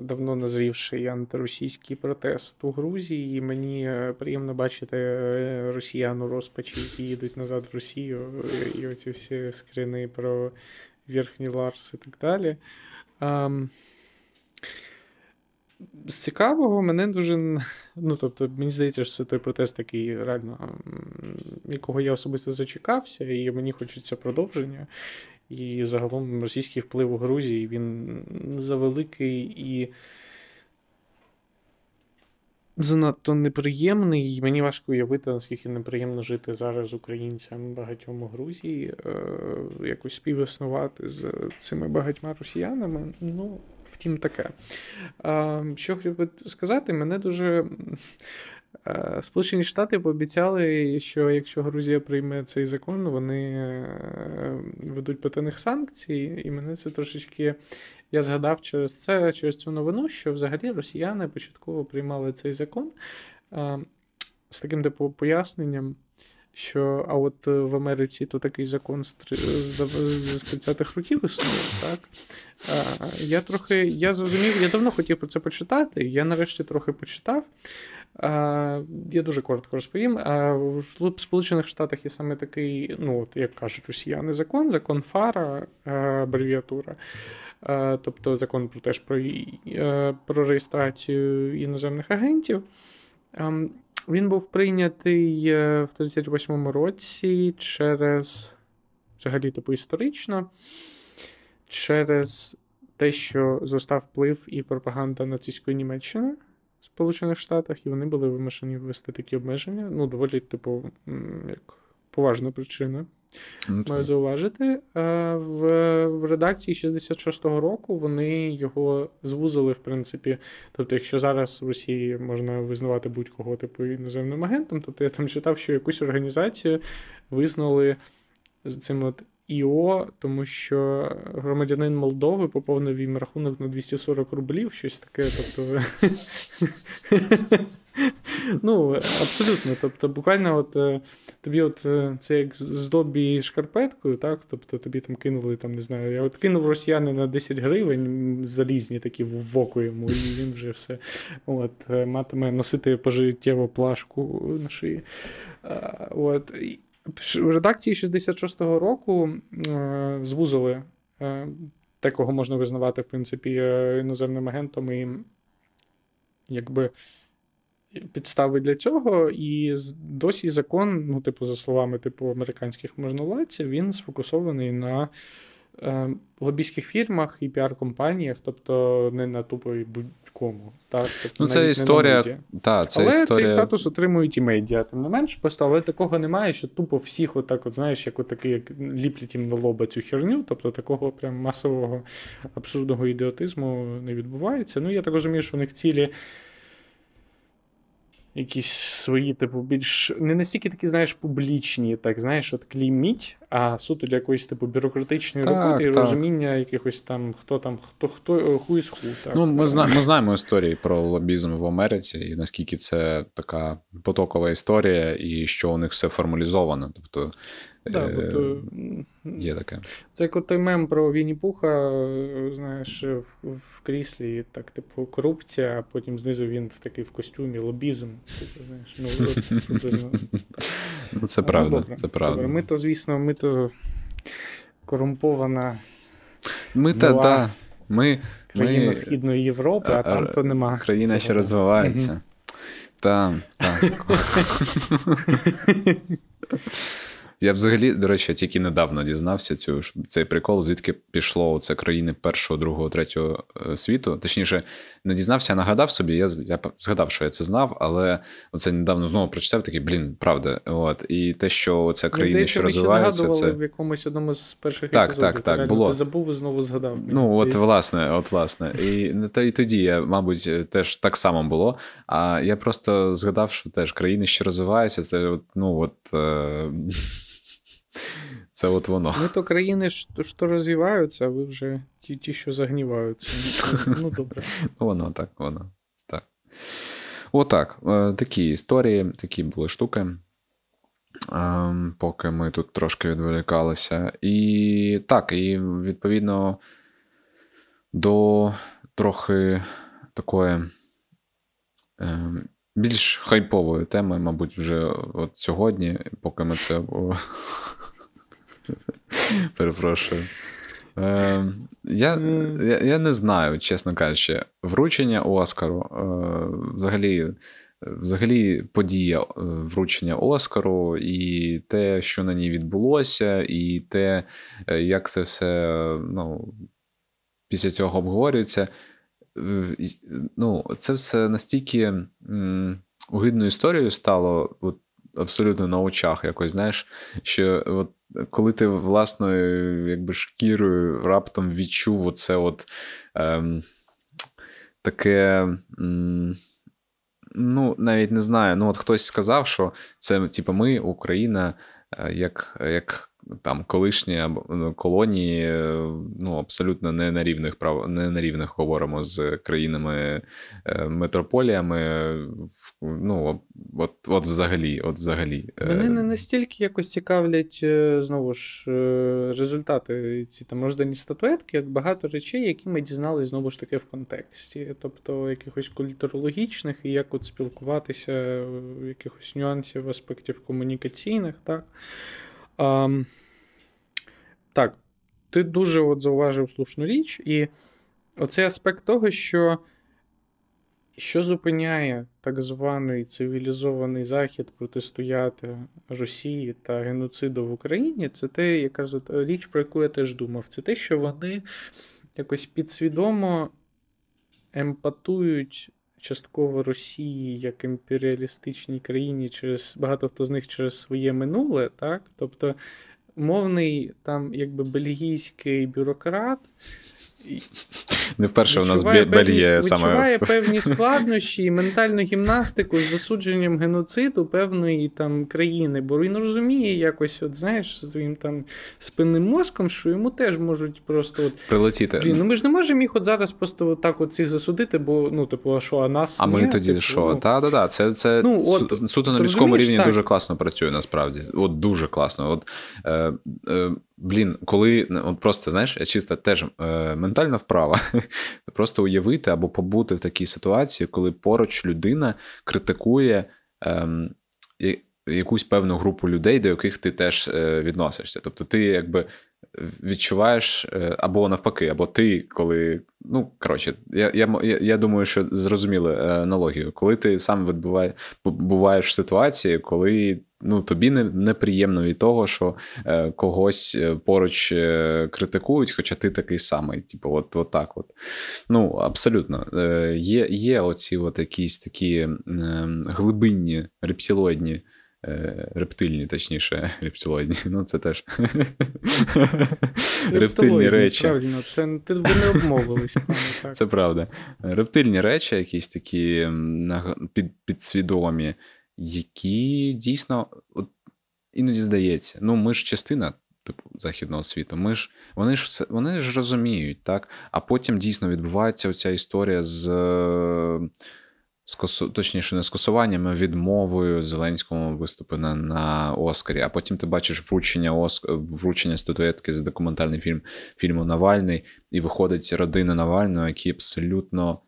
давно назрівший антиросійський протест у Грузії. І мені е, приємно бачити е, росіян у розпачі, які їдуть назад в Росію, і оці всі скрини про Верхній Ларс і так далі. З цікавого мене дуже. Ну, тобто, мені здається, що це той протест, який реально, якого я особисто зачекався, і мені хочеться продовження. І загалом російський вплив у Грузії він завеликий і занадто неприємний. І мені важко уявити, наскільки неприємно жити зараз українцям багатьом у Грузії, е, якось співіснувати з цими багатьма росіянами. Ну, втім, таке. Що хотів би сказати, мене дуже Е, Сполучені Штати пообіцяли, що якщо Грузія прийме цей закон, вони е, ведуть проти них санкції, і мене це трошечки я згадав через це, через цю новину, що взагалі росіяни початково приймали цей закон е, з таким типу поясненням. Що, а от в Америці то такий закон з 30-х років існує, так? А, Я трохи я зрозумів, я давно хотів про це почитати. Я нарешті трохи почитав. Я дуже коротко розповім. В Сполучених Штатах є саме такий, ну, от, як кажуть росіяни, закон, закон Фара, абревіатура, тобто закон про теж про, про реєстрацію іноземних агентів. Він був прийнятий е, в 38-му році через, взагалі, типу, історично, через те, що зростав вплив і пропаганда нацистської Німеччини. в Сполучених Штатах, і вони були вимушені ввести такі обмеження. Ну, доволі, типу, як поважна причина. Ну, Маю зауважити. В в редакції 66-го року вони його звузили, в принципі. Тобто, якщо зараз в Росії можна визнавати будь-кого типу іноземним агентом, тобто я там читав, що якусь організацію визнали з цим от ІО, тому що громадянин Молдови поповнив їм рахунок на 240 рублів, щось таке. Тобто. Ну, абсолютно. Тобто, буквально, от е, тобі от е, це як здобі шкарпеткою, так? Тобто тобі там кинули, там, не знаю, я от кинув росіяни на 10 гривень, залізні такі в око йому, і він вже все от, е, матиме носити пожиттєву плашку на шиї. От. В редакції 66-го року е, звузили е, те, кого можна визнавати, в принципі, е, іноземним агентом і якби підстави для цього. І досі закон, ну, типу, за словами типу американських можновладців, він сфокусований на лобійських фірмах і піар-компаніях, тобто не на тупо будь-кому. Так? Тобто, ну, це історія. Та, це але історія... цей статус отримують і медіа, тим не менш, просто але такого немає, що тупо всіх, отак, от, знаєш, як отакий, як ліплять їм на лоба цю херню, тобто такого прям масового абсурдного ідіотизму не відбувається. Ну, я так розумію, що у них цілі якісь свої, типу, більш не настільки такі, знаєш, публічні, так знаєш, от клейміть, а суто для якоїсь типу бюрократичної так, роботи і розуміння якихось там, хто там, хто хто ху із ху. Так. Ну, ми знаємо, ми знаємо історії про лобізм в Америці, і наскільки це така потокова історія, і що у них все формалізовано. Тобто Да, е, бо Є таке. Це як той мем про Вінні Пуха, знаєш, в, в кріслі, так, типу, корупція, а потім знизу він такий в костюмі, лобізм. Типу, знаєш, ну, ну, Це правда. Добре, це правда. Добре. Ми то, звісно, ми то корумпована. Ми та, да. Ми країна ми... Східної Європи, а, а там то нема. Країна цього. ще розвивається. Угу. Так, так. Я взагалі, до речі, тільки недавно дізнався цю цей прикол, звідки пішло це країни першого, другого, третього е, світу. Точніше, не дізнався, а нагадав собі. Я я згадав, що я це знав, але оце недавно знову прочитав такий, блін, правда. От і те, що це країни, Здається, що розвиваються, це в якомусь одному з перших так, епізодів. Так, так, так, було. Ти забув і знову згадав. Ну, здається. от власне, от власне. І та і тоді я, мабуть, теж так само було. А я просто згадав, що теж країни, що розвиваються, це от, ну от. Е... Це от воно. Ми то країни, що, що розвиваються, а ви вже ті, ті що загніваються. Ну, добре. Ну, воно так, воно. Так. Отак. Е, такі історії, такі були штуки. Ем, поки ми тут трошки відволікалися. І так, і відповідно до трохи такої. Ем, більш хайпової теми, мабуть, вже от сьогодні, поки ми це перепрошую. Е, я я, я не знаю, чесно кажучи, вручення Оскару е, взагалі взагалі подія е, вручення Оскару, і те, що на ній відбулося, і те, е, як це все ну, після цього обговорюється. Е, ну, Це все настільки м, огидною історією стало. От, Абсолютно на очах якось, знаєш, що от коли ти власною якби шкірою раптом відчув оце от ем, таке. Ем, ну, навіть не знаю. Ну, от хтось сказав, що це, типу, ми, Україна, е, як як там колишні ну, колонії, ну абсолютно не на рівних прав, не на рівних говоримо з країнами е, метрополіями. Ну от, от взагалі, от взагалі. Е, Мене не настільки якось цікавлять е, знову ж результати ці там рождані статуетки, як багато речей, які ми дізналися знову ж таки в контексті, тобто якихось культурологічних і як от спілкуватися, якихось нюансів, аспектів комунікаційних, так. А, Так, ти дуже от зауважив слушну річ, і оцей аспект того, що що зупиняє так званий цивілізований захід протистояти Росії та геноциду в Україні, це те, яка річ, про яку я теж думав, це те, що вони якось підсвідомо емпатують частково Росії як імперіалістичній країні через багато хто з них через своє минуле, так? Тобто мовний там якби бельгійський бюрократ не вперше у нас Бельгія саме. Відчуває певні складнощі і ментальну гімнастику з засудженням геноциду певної там країни, бо він розуміє якось, от знаєш, своїм там спинним мозком, що йому теж можуть просто от, прилетіти. Блін, ну ми ж не можемо їх от зараз просто от так от цих засудити, бо ну, типу, а що, а нас. А ми тоді типу, що? Ну... Так, так, так. Це це ну, от, суто на людському рівні так. дуже класно працює, насправді. От дуже класно. От, е, е, Блін, коли от просто знаєш, чисто теж е, ментальна вправа. Просто уявити або побути в такій ситуації, коли поруч людина критикує е, якусь певну групу людей, до яких ти теж е, відносишся. Тобто, ти якби відчуваєш, е, або навпаки, або ти, коли. Ну, коротше, я я, я думаю, що зрозуміли е, аналогію, коли ти сам відбуває, буваєш в ситуації, коли ну, тобі не, неприємно від того, що е, когось е, поруч е, критикують, хоча ти такий самий. Типу, от, от так от. Ну, абсолютно. Е, Є є оці от якісь такі е, глибинні рептилоїдні Е, рептильні, точніше, рептилоїдні. Ну, це теж рептильні речі. Правильно, це ти ви не обмовились, так. Це правда. Рептильні речі, якісь такі під, підсвідомі, які дійсно от, іноді здається, ну, ми ж частина. Типу західного світу, ми ж вони ж все вони ж розуміють, так? А потім дійсно відбувається оця історія з скосу, точніше, не скасуванням, а відмовою Зеленському виступу на, на Оскарі. А потім ти бачиш вручення Оск... вручення статуетки за документальний фільм фільму Навальний, і виходить родина Навального, які абсолютно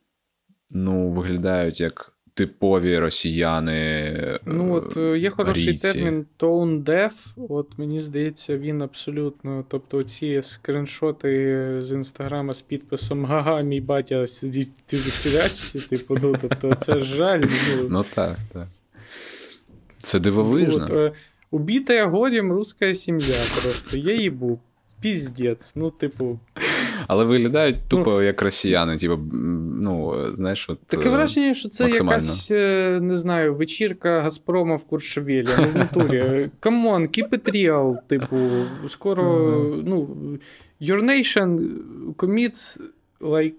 ну, виглядають як типові росіяни. Ну, от е, є хороший арійці. термін tone deaf. От мені здається, він абсолютно. Тобто, ці скріншоти з інстаграма з підписом Гага, мій батя сидить ти в типу, ну, тобто, це жаль. Ну, ну так, так. Це дивовижно. От, е, Убитая горем русская семья просто. Я їбу. Піздець. Ну, типу. Але виглядають тупо ну, як росіяни. Типу, ну, знаєш, от, Таке враження, що це якась, е, не знаю, вечірка Газпрома в Куршевелі. Ну, в натурі. Come on, keep it real, типу, скоро, uh-huh. ну, your nation commits like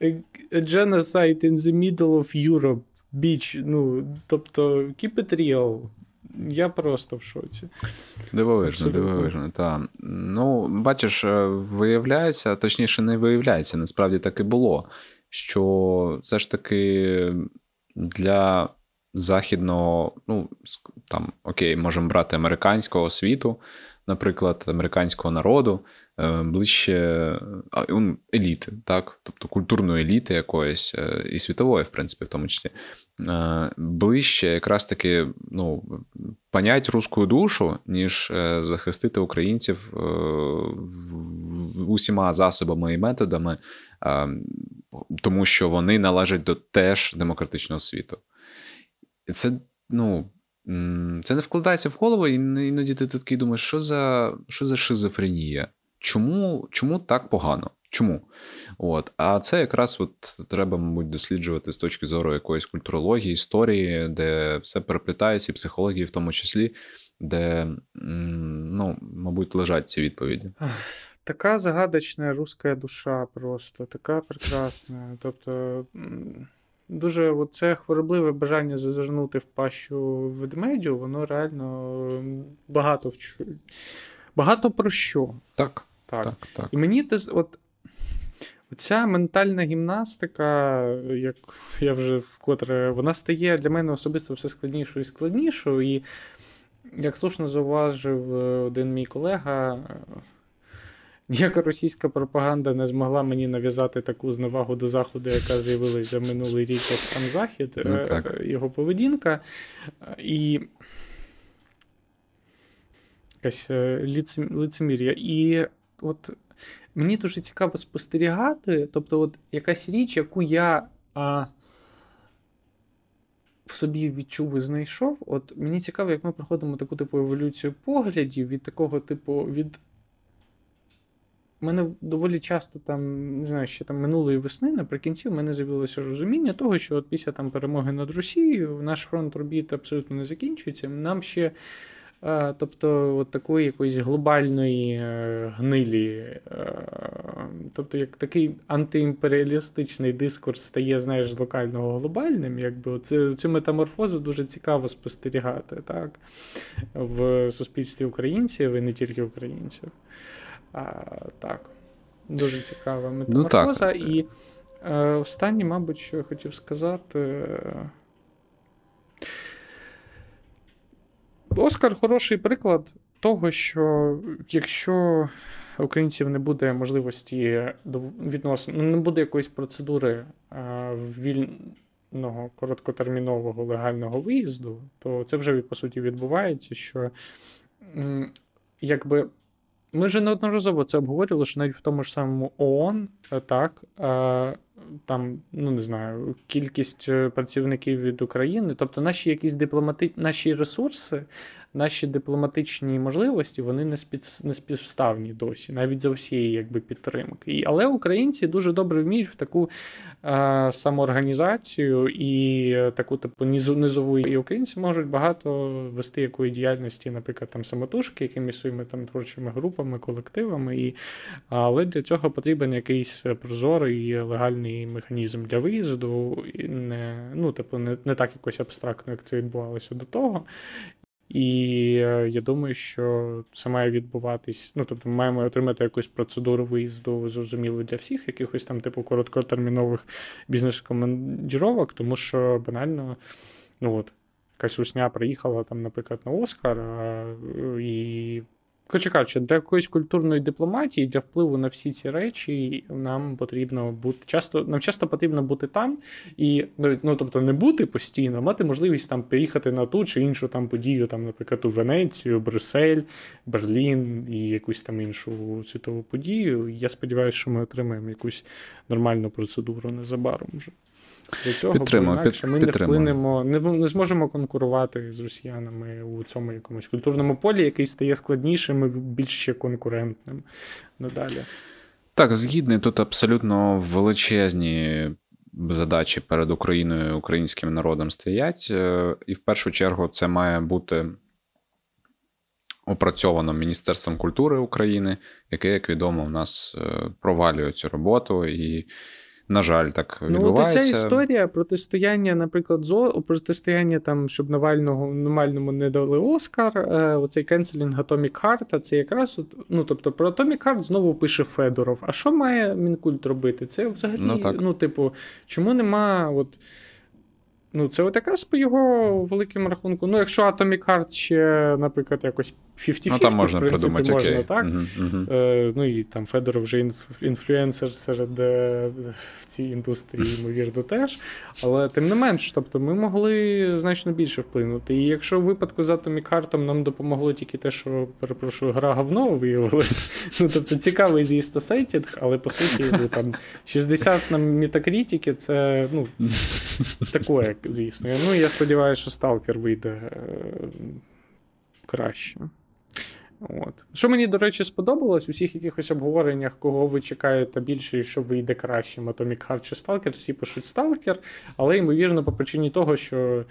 a, a genocide in the middle of Europe. Beach, ну, тобто, keep it real. Я просто в шоці. Дивовижно, Абсолютно. дивовижно. так. Ну, бачиш, е, виявляється, точніше, не виявляється, насправді так і було. Що все ж таки для західного, ну, там, окей, можемо брати американського світу, наприклад, американського народу, е, ближче еліти, так? тобто культурної еліти якоїсь, е, і світової, в принципі, в тому числі, ближче якраз таки ну, понять русську душу, ніж захистити українців усіма засобами і методами, тому що вони належать до теж демократичного світу. І це, ну. Це не вкладається в голову, і іноді ти такий думаєш, що за що за шизофренія? Чому чому так погано? Чому? От. А це якраз от треба, мабуть, досліджувати з точки зору якоїсь культурології, історії, де все переплітається, і психології в тому числі, де, ну, мабуть, лежать ці відповіді. Така загадочна руська душа просто, така прекрасна. Тобто. Дуже це хворобливе бажання зазирнути в пащу ведмедю, воно реально багато в багато про що. Так. так. так, так. І мені от, оця ментальна гімнастика, як я вже вкотре, вона стає для мене особисто все складнішою і складнішою. І, як слушно зауважив е, один мій колега, Ніяка російська пропаганда не змогла мені нав'язати таку зневагу до Заходу, яка з'явилася минулий рік, як сам Захід, ну, е, так. його поведінка. І якась е, лицемір'я. І от мені дуже цікаво спостерігати, тобто, от якась річ, яку я. А, в собі відчув і знайшов. От мені цікаво, як ми проходимо таку типу еволюцію поглядів від такого типу від мене доволі часто там, не знаю, ще там минулої весни, наприкінці, в мене з'явилося розуміння того, що от після там перемоги над Росією наш фронт робіт абсолютно не закінчується. Нам ще. Тобто от такої якоїсь глобальної е, гнилі, е, тобто як такий антиімперіалістичний дискурс стає, знаєш, з локального глобальним, якби це, цю метаморфозу дуже цікаво спостерігати так, в суспільстві українців і не тільки українців. А, Так, дуже цікава метаморфоза. Ну, і е, останнє, мабуть, що я хотів сказати. Оскар хороший приклад того, що якщо українців не буде можливості відносно, ну, не буде якоїсь процедури е, вільного короткотермінового легального виїзду, то це вже по суті відбувається, що якби ми вже неодноразово це обговорювали, що навіть в тому ж самому ООН, е, так, е, там, ну не знаю, кількість е, працівників від України, тобто наші якісь дипломати... наші ресурси наші дипломатичні можливості вони не спів... не співставні досі, навіть за всієї якби, підтримки. Але українці дуже добре вміють в таку е, самоорганізацію і таку типу низову. І українці можуть багато вести якої діяльності, наприклад, там самотужки, якимись своїми там творчими групами, колективами. І, Але для цього потрібен якийсь прозорий легальний механізм для виїзду, не, ну, типу, не, не так якось абстрактно, як це відбувалося до того. І е, я думаю, що це має відбуватись. Ну, тобто, ми маємо отримати якусь процедуру виїзду зрозумілу для всіх, якихось там, типу, короткотермінових бізнес-командіровок, тому що банально, ну от, якась усня приїхала там, наприклад, на Оскар, і Коротше кажучи, для якоїсь культурної дипломатії, для впливу на всі ці речі, нам потрібно бути часто, нам часто потрібно бути там і ну, тобто не бути постійно, а мати можливість там приїхати на ту чи іншу там подію, там, наприклад, у Венецію, Брюссель, Берлін і якусь там іншу світову подію. Я сподіваюся, що ми отримаємо якусь нормальну процедуру незабаром вже. До цього Підтримую, бо інакше ми не вплинемо, не, не зможемо конкурувати з росіянами у цьому якомусь культурному полі, який стає складнішим і більш ще конкурентним надалі. Так, згідний, тут абсолютно величезні задачі перед Україною і українським народом стоять. Е, і в першу чергу це має бути опрацьовано Міністерством культури України, яке, як відомо, у нас е, провалює цю роботу. і на жаль, так відбувається. Ну, ця історія протистояння, наприклад, зо протистояння там, щоб Навального Навальному не дали Оскар. Е, оцей кенселінг Atomic Heart, це якраз от, ну тобто про Atomic Heart знову пише Федоров. А що має Мінкульт робити? Це взагалі, ну, так. ну типу, чому нема от. Ну, це от якраз по його великим рахунку. Ну, якщо Atomic Heart ще, наприклад, якось 50-50, ну, там можна в принципі, придумати, можна, окей. так? Uh-huh, Е, Ну і там Федоров вже інф, інфлюенсер серед е, в цій індустрії, ймовірно, теж. Але тим не менш, тобто ми могли значно більше вплинути. І якщо в випадку з Atomic Heart нам допомогло тільки те, що перепрошую, гра говно виявилась. Ну, тобто цікавий звісно setting, але по суті, ну, там 60 на метакритіки це ну, таке, звісно. Ну, я сподіваюся, що Сталкер вийде е, краще. От. Що мені, до речі, сподобалось у всіх якихось обговореннях, кого ви чекаєте більше і що вийде краще, Atomic Heart чи Stalker, всі пишуть Stalker, але ймовірно, по причині того, що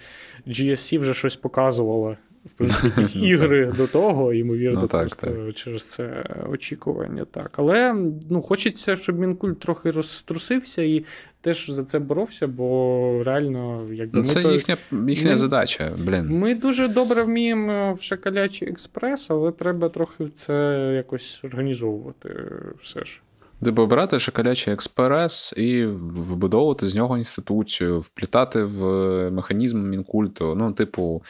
GSC вже щось показувало в принципі, якісь ігри до того, ймовірно, ну, так, просто так. через це очікування. так. Але ну, хочеться, щоб Мінкульт трохи розтрусився і теж за це боровся, бо реально, якби ну, це то... їхня їхня ми, задача. блін. Ми дуже добре вміємо в Шакалячий експрес, але треба трохи це якось організовувати все ж. Типу брати шоколячий експрес і вбудовувати з нього інституцію, вплітати в механізм мінкульту. Ну, типу,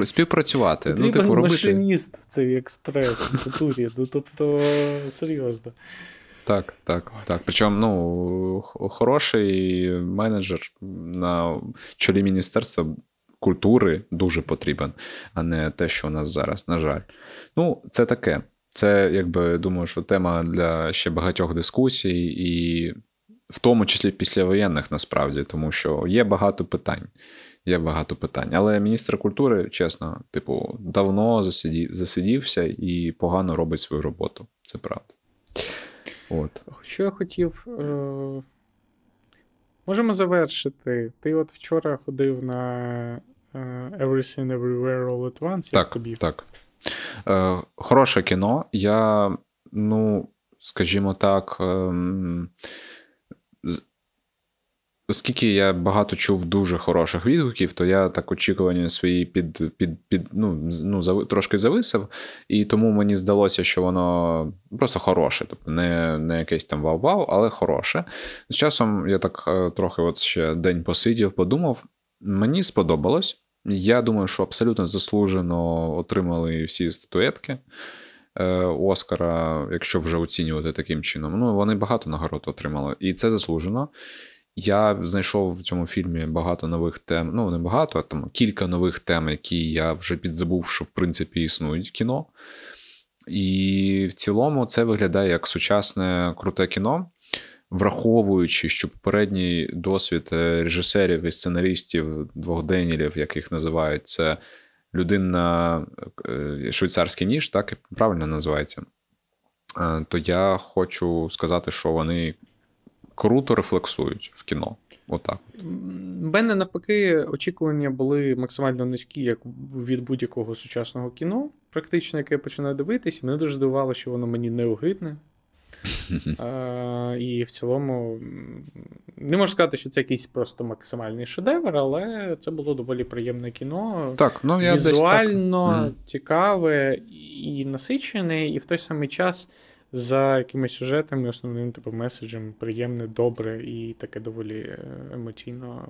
е, співпрацювати. Потрібен ну, типу, робити... машиніст в цей експрес в культурі. Ну, тобто, серйозно. Так, так, так. Причому ну, хороший менеджер на чолі Міністерства культури дуже потрібен, а не те, що у нас зараз, на жаль. Ну, це таке. Це, якби думаю, що тема для ще багатьох дискусій, і в тому числі післявоєнних насправді, тому що є багато питань. Є багато питань. Але міністр культури, чесно, типу, давно засиді, засидівся і погано робить свою роботу. Це правда. От. Що я хотів. Е... Можемо завершити. Ти от вчора ходив на е, Everything Everywhere All at Once. Так, тобі? так. Е, Хороше кіно. Я, ну, скажімо так. Е, Оскільки я багато чув дуже хороших відгуків, то я так очікування свої під під, під ну, ну трошки зависив, і тому мені здалося, що воно просто хороше, тобто не не якесь там вау-вау, але хороше. З часом я так е, трохи от ще день посидів, подумав. Мені сподобалось. Я думаю, що абсолютно заслужено отримали всі статуетки е, Оскара, якщо вже оцінювати таким чином. Ну, вони багато нагород отримали, і це заслужено. Я знайшов в цьому фільмі багато нових тем. Ну, не багато, а там кілька нових тем, які я вже підзабув, що в принципі існують в кіно. І в цілому це виглядає як сучасне круте кіно враховуючи, що попередній досвід е, режисерів і сценаристів двох Денілів, яких називають, це людина е, швейцарський ніж, так правильно називається. Е, то я хочу сказати, що вони круто рефлексують в кіно. Отак. У мене навпаки очікування були максимально низькі, як від будь-якого сучасного кіно, практично, яке я починаю дивитися. Мене дуже здивувало, що воно мені не огидне. І в цілому не можу сказати, що це якийсь просто максимальний шедевр, але це було доволі приємне кіно. Так, ну я Візуально десь так. цікаве і насичене, і в той самий час за якимись сюжетами, основним типу меседжем, приємне, добре і таке доволі е, емоційно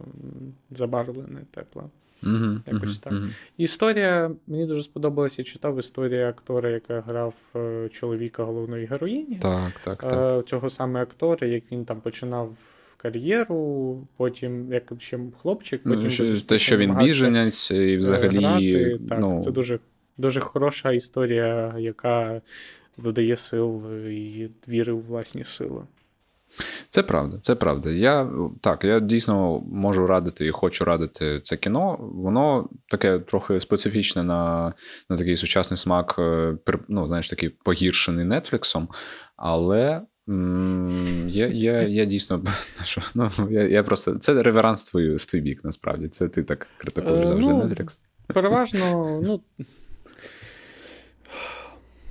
забарвлене, тепле. Угу, Якось так. Угу. Історія мені дуже сподобалася. Я читав історію актора, яка грав е, чоловіка головної героїні. Так, так, так. Е, Цього саме актора, як він там починав кар'єру, потім як ще хлопчик, потім ну, що, те, що він біженець, і е, взагалі. грати. Так, ну, це дуже, дуже хороша історія, яка додає сил і віри у власні сили. Це правда, це правда. Я так, я дійсно можу радити і хочу радити це кіно. Воно таке трохи специфічне на на такий сучасний смак, е, ну, знаєш, такий погіршений Нетфліксом, але. Я я, я дійсно ну, я, я просто це реверанс в твій, в твій бік, насправді. Це ти так критикуєш завжди ну, Netflix. Переважно, ну.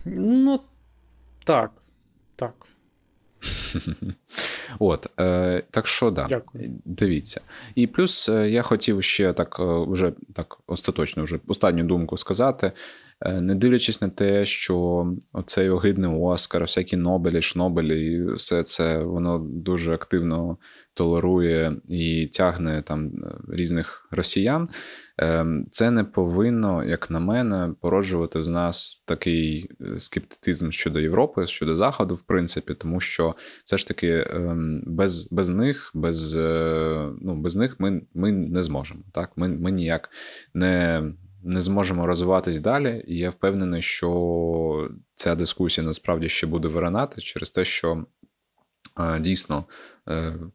Ну, так. Так. От, е, так що да, Дякую. дивіться. І плюс е, я хотів ще так е, вже так остаточно вже останню думку сказати. Е, не дивлячись на те, що оцей огидний Оскар, всякі Нобелі, Шнобелі, і все це воно дуже активно толерує і тягне там різних росіян. Ем, це не повинно, як на мене, породжувати з нас такий е, скептицизм щодо Європи, щодо Заходу, в принципі, тому що все ж таки ем, без без них, без е, ну, без них ми ми не зможемо. Так? Ми ми ніяк не не зможемо розвиватись далі. І я впевнений, що ця дискусія насправді ще буде виринати через те, що е, дійсно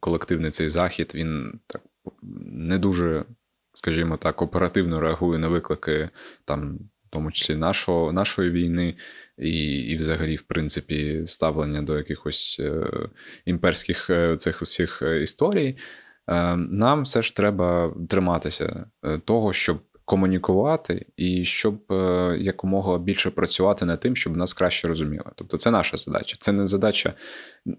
колективний цей захід він так не дуже скажімо так, оперативно реагує на виклики там. В тому числі нашого, нашої війни, і, і взагалі, в принципі, ставлення до якихось е, імперських е, цих усіх е, історій, е, нам все ж треба триматися е, того, щоб комунікувати і щоб е, якомога більше працювати над тим, щоб нас краще розуміли. Тобто, це наша задача. Це не задача.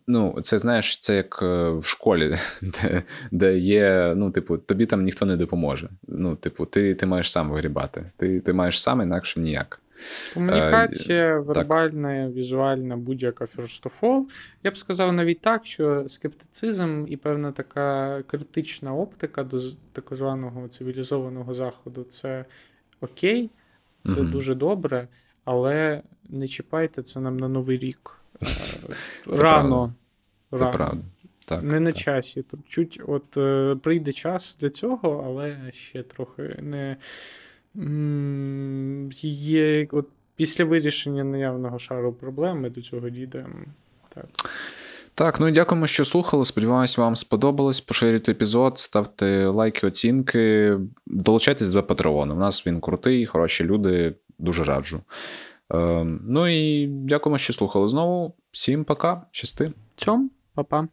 Ну, це знаєш, це як е, в школі, де де є, ну, типу, тобі там ніхто не допоможе. Ну, типу, ти ти маєш сам вигрібати. Ти ти маєш сам, інакше ніяк. Комунікація, вербальна, так. візуальна, будь-яка first of all. Я б сказав навіть так, що скептицизм і певна така критична оптика до так званого цивілізованого заходу це окей, це mm дуже добре, але не чіпайте це нам на Новий рік. Це Рано. Це Рано. правда. Так, Не на часі. Тут чуть от е, прийде час для цього, але ще трохи не є от після вирішення наявного шару проблем ми до цього дійдемо. Так. Так, ну і дякуємо, що слухали. Сподіваюсь, вам сподобалось. Поширюйте епізод, ставте лайки, оцінки, долучайтесь до Патреону. У нас він крутий, хороші люди, дуже раджу. Е, ну і дякуємо, що слухали знову. Всім пока, щасти. Цьом, па-па.